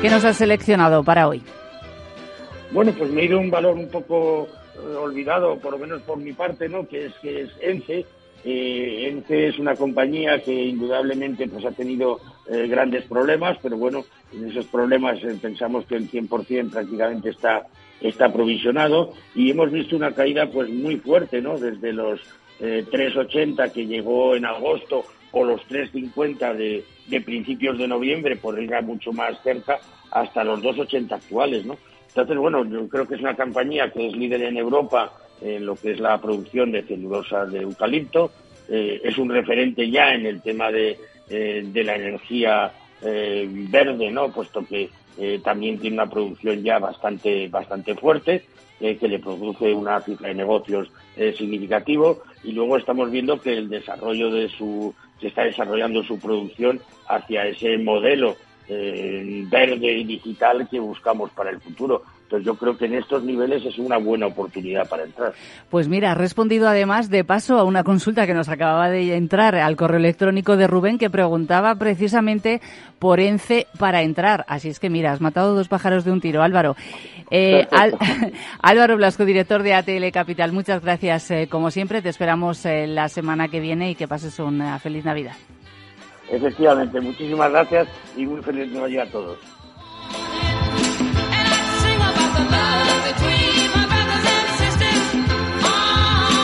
¿Qué nos has seleccionado para hoy? Bueno, pues me he ido un valor un poco eh, olvidado, por lo menos por mi parte, ¿no? Que es que es ENCE. Eh, ENCE es una compañía que indudablemente pues ha tenido eh, grandes problemas, pero bueno, en esos problemas pensamos que el 100% prácticamente está está provisionado y hemos visto una caída pues muy fuerte, ¿no? Desde los 3.80 que llegó en agosto o los 3.50 de, de principios de noviembre, por ir a mucho más cerca, hasta los 2.80 actuales, ¿no? Entonces, bueno, yo creo que es una compañía que es líder en Europa en lo que es la producción de celulosa de eucalipto, eh, es un referente ya en el tema de, eh, de la energía eh, verde, ¿no? Puesto que también tiene una producción ya bastante, bastante fuerte, que le produce una cifra de negocios significativo, y luego estamos viendo que el desarrollo de su, se está desarrollando su producción hacia ese modelo eh, verde y digital que buscamos para el futuro. Entonces yo creo que en estos niveles es una buena oportunidad para entrar. Pues mira, ha respondido además de paso a una consulta que nos acababa de entrar al correo electrónico de Rubén que preguntaba precisamente por ENCE para entrar. Así es que mira, has matado dos pájaros de un tiro, Álvaro. Eh, Álvaro Blasco, director de ATL Capital, muchas gracias. Eh, como siempre, te esperamos eh, la semana que viene y que pases una feliz Navidad. Efectivamente, muchísimas gracias y muy feliz Navidad a todos.